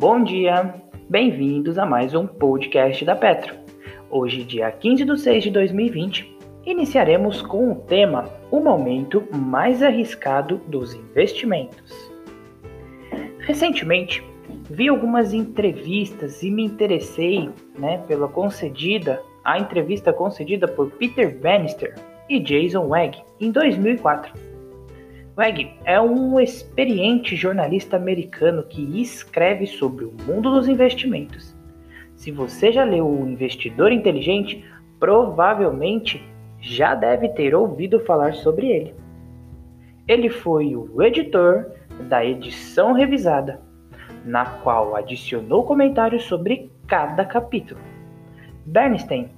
Bom dia, bem-vindos a mais um podcast da Petro. Hoje, dia 15 de 6 de 2020, iniciaremos com o tema O Momento Mais Arriscado dos Investimentos. Recentemente, vi algumas entrevistas e me interessei né, pela concedida, a entrevista concedida por Peter Bannister e Jason Wegg em 2004 Wegg é um experiente jornalista americano que escreve sobre o mundo dos investimentos. Se você já leu O Investidor Inteligente, provavelmente já deve ter ouvido falar sobre ele. Ele foi o editor da edição revisada, na qual adicionou comentários sobre cada capítulo. Bernstein,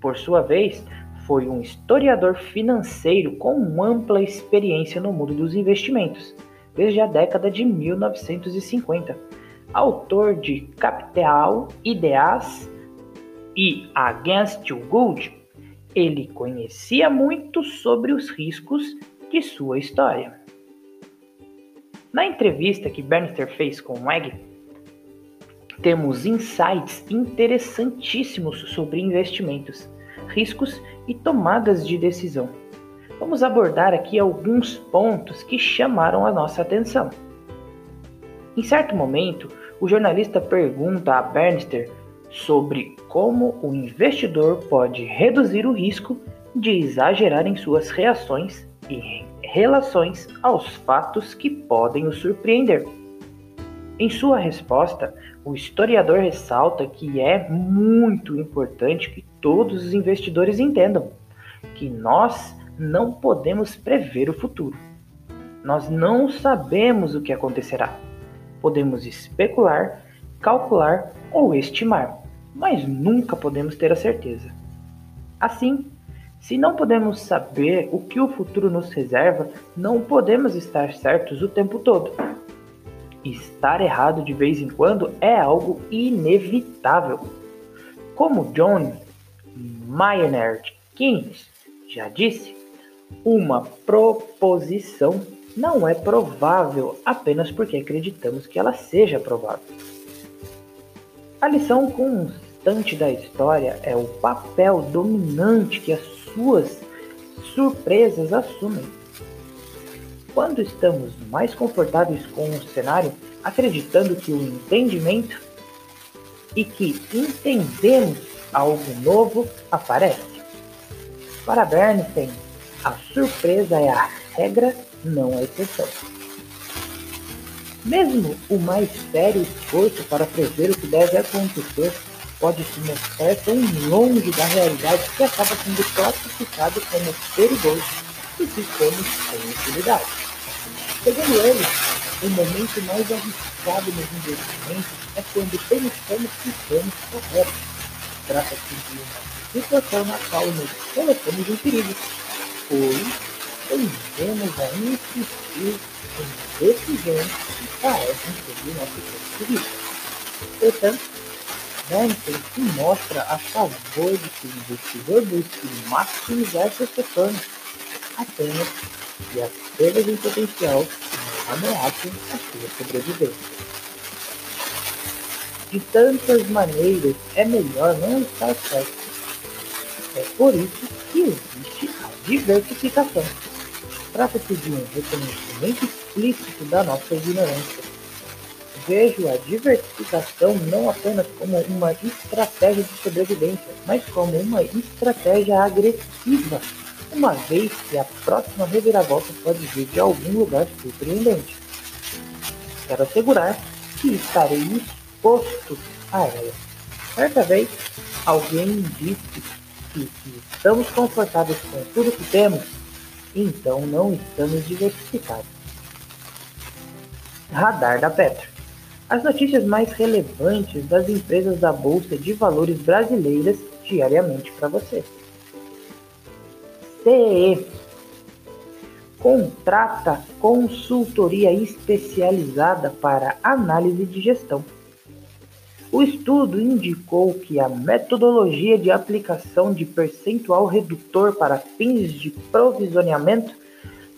por sua vez, foi um historiador financeiro com ampla experiência no mundo dos investimentos, desde a década de 1950. Autor de Capital, Ideas e Against the Good, ele conhecia muito sobre os riscos de sua história. Na entrevista que Bannister fez com Wegg, temos insights interessantíssimos sobre investimentos riscos e tomadas de decisão. Vamos abordar aqui alguns pontos que chamaram a nossa atenção. Em certo momento, o jornalista pergunta a Bernster sobre como o investidor pode reduzir o risco de exagerar em suas reações e relações aos fatos que podem o surpreender. Em sua resposta, o historiador ressalta que é muito importante que todos os investidores entendam que nós não podemos prever o futuro. Nós não sabemos o que acontecerá. Podemos especular, calcular ou estimar, mas nunca podemos ter a certeza. Assim, se não podemos saber o que o futuro nos reserva, não podemos estar certos o tempo todo. Estar errado de vez em quando é algo inevitável. Como John Maynard Keynes já disse, uma proposição não é provável apenas porque acreditamos que ela seja provável. A lição constante da história é o papel dominante que as suas surpresas assumem quando estamos mais confortáveis com o cenário, acreditando que o entendimento e que entendemos algo novo aparece. Para Bernstein, a surpresa é a regra, não a exceção. Mesmo o mais sério esforço para prever o que deve acontecer pode se mostrar tão longe da realidade que acaba sendo classificado como perigoso e ficamos sem utilidade. Segundo ele, o momento mais arriscado nos investimentos é quando pensamos que estamos corretos. Trata-se de uma situação na qual nos colocamos em perigo, pois tendemos a insistir em decisões que parecem seguir nosso ponto de vista. Portanto, Bernstein se mostra a favor de que o investidor busque maximizar seus retornos apenas e as perdas em potencial ameaçam a sua sobrevivência. De tantas maneiras, é melhor não estar certo. É por isso que existe a diversificação. Trata-se de um reconhecimento explícito da nossa ignorância. Vejo a diversificação não apenas como uma estratégia de sobrevivência, mas como uma estratégia agressiva uma vez que a próxima reviravolta pode vir de algum lugar surpreendente. Quero assegurar que estarei exposto a ela. Certa vez, alguém disse que se estamos confortáveis com tudo que temos, então não estamos diversificados. Radar da Petro. As notícias mais relevantes das empresas da Bolsa de Valores brasileiras diariamente para você. CE contrata consultoria especializada para análise de gestão. O estudo indicou que a metodologia de aplicação de percentual redutor para fins de provisionamento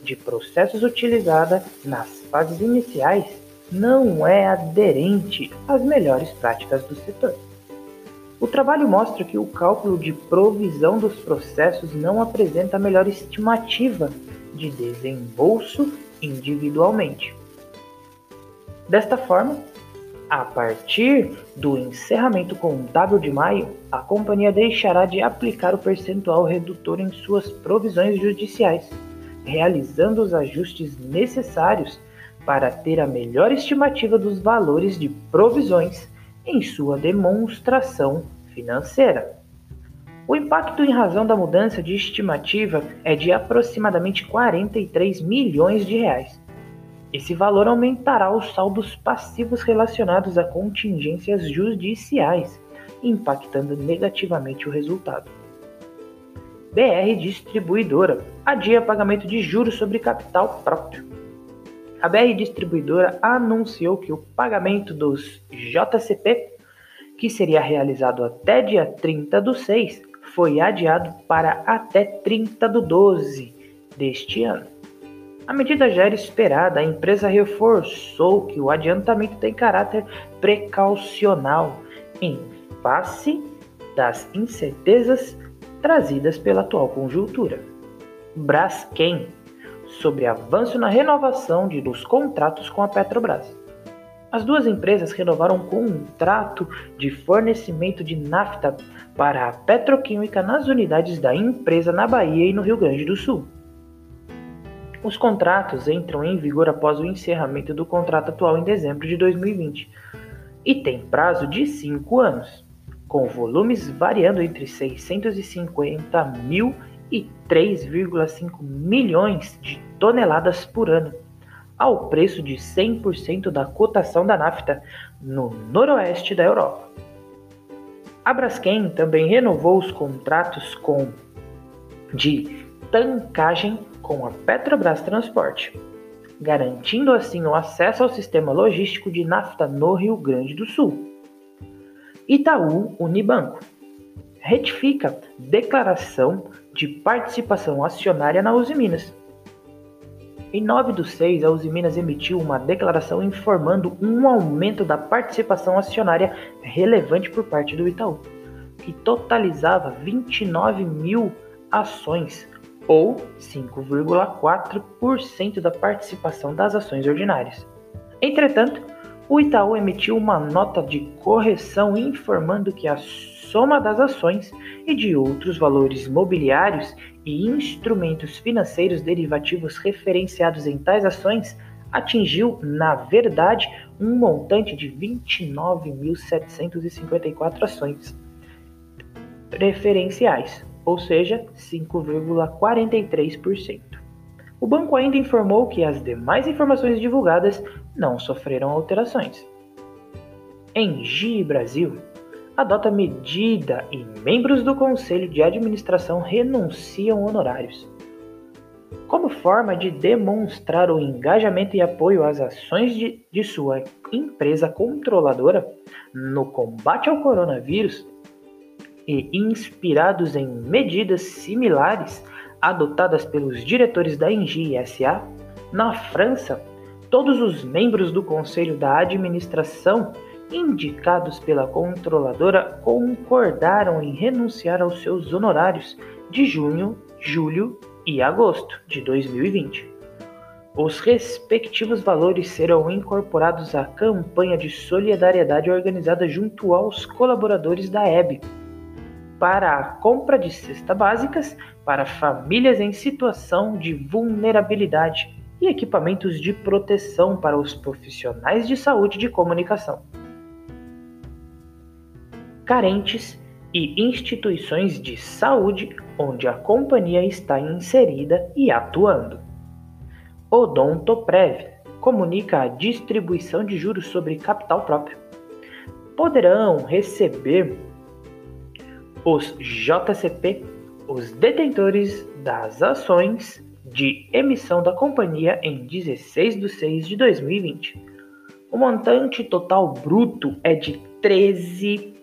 de processos utilizada nas fases iniciais não é aderente às melhores práticas do setor. O trabalho mostra que o cálculo de provisão dos processos não apresenta a melhor estimativa de desembolso individualmente. Desta forma, a partir do encerramento contábil de maio, a companhia deixará de aplicar o percentual redutor em suas provisões judiciais, realizando os ajustes necessários para ter a melhor estimativa dos valores de provisões em sua demonstração financeira. O impacto em razão da mudança de estimativa é de aproximadamente 43 milhões de reais. Esse valor aumentará os saldos passivos relacionados a contingências judiciais, impactando negativamente o resultado. BR Distribuidora adia pagamento de juros sobre capital próprio. A BR Distribuidora anunciou que o pagamento dos JCP que seria realizado até dia 30 do 6, foi adiado para até 30 do 12 deste ano. A medida já era esperada, a empresa reforçou que o adiantamento tem caráter precaucional em face das incertezas trazidas pela atual conjuntura. Braskem sobre avanço na renovação de, dos contratos com a Petrobras. As duas empresas renovaram um contrato de fornecimento de nafta para a petroquímica nas unidades da empresa na Bahia e no Rio Grande do Sul. Os contratos entram em vigor após o encerramento do contrato atual em dezembro de 2020 e têm prazo de cinco anos, com volumes variando entre 650 mil e 3,5 milhões de toneladas por ano ao preço de 100% da cotação da nafta no noroeste da Europa. A Braskem também renovou os contratos com de tancagem com a Petrobras Transporte, garantindo assim o acesso ao sistema logístico de nafta no Rio Grande do Sul. Itaú Unibanco retifica declaração de participação acionária na Uzi Minas em 9 do 6, a Uzi Minas emitiu uma declaração informando um aumento da participação acionária relevante por parte do Itaú, que totalizava 29 mil ações, ou 5,4% da participação das ações ordinárias. Entretanto, o Itaú emitiu uma nota de correção informando que a soma das ações e de outros valores mobiliários e instrumentos financeiros derivativos referenciados em tais ações atingiu, na verdade, um montante de 29.754 ações preferenciais, ou seja, 5,43%. O banco ainda informou que as demais informações divulgadas não sofreram alterações. Em GI Brasil, adota medida e membros do conselho de administração renunciam honorários. Como forma de demonstrar o engajamento e apoio às ações de, de sua empresa controladora no combate ao coronavírus e inspirados em medidas similares adotadas pelos diretores da Engie SA, na França, todos os membros do conselho da administração indicados pela controladora concordaram em renunciar aos seus honorários de junho, julho e agosto de 2020. Os respectivos valores serão incorporados à campanha de solidariedade organizada junto aos colaboradores da EB para a compra de cestas básicas para famílias em situação de vulnerabilidade e equipamentos de proteção para os profissionais de saúde de comunicação carentes e instituições de saúde onde a companhia está inserida e atuando. Odontoprev comunica a distribuição de juros sobre capital próprio. Poderão receber os JCP, os detentores das ações de emissão da companhia em 16 de 6 de 2020. O montante total bruto é de 13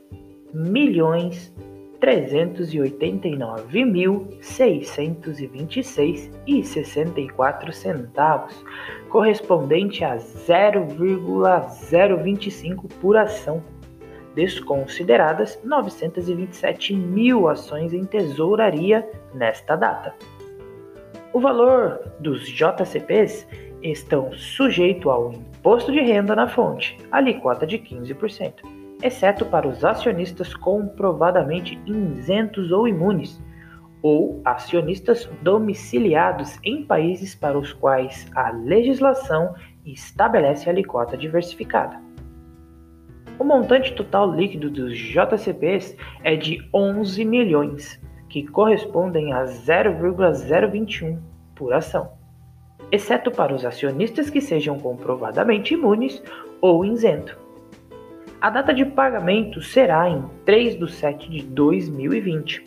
milhões 389.626,64 centavos, correspondente a 0,025 por ação, desconsideradas 927 mil ações em tesouraria nesta data. O valor dos JCPs estão sujeito ao imposto de renda na fonte, alíquota de 15%, exceto para os acionistas comprovadamente isentos ou imunes, ou acionistas domiciliados em países para os quais a legislação estabelece alíquota diversificada. O montante total líquido dos JCPs é de 11 milhões, que correspondem a 0,021 por ação exceto para os acionistas que sejam comprovadamente imunes ou isento. A data de pagamento será em 3 de 7 de 2020.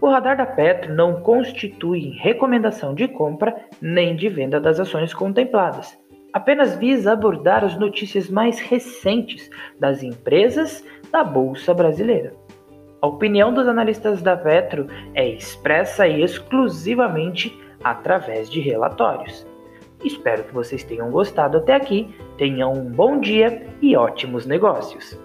O radar da Petro não constitui recomendação de compra nem de venda das ações contempladas. Apenas visa abordar as notícias mais recentes das empresas da Bolsa Brasileira. A opinião dos analistas da Petro é expressa exclusivamente através de relatórios. Espero que vocês tenham gostado até aqui, tenham um bom dia e ótimos negócios!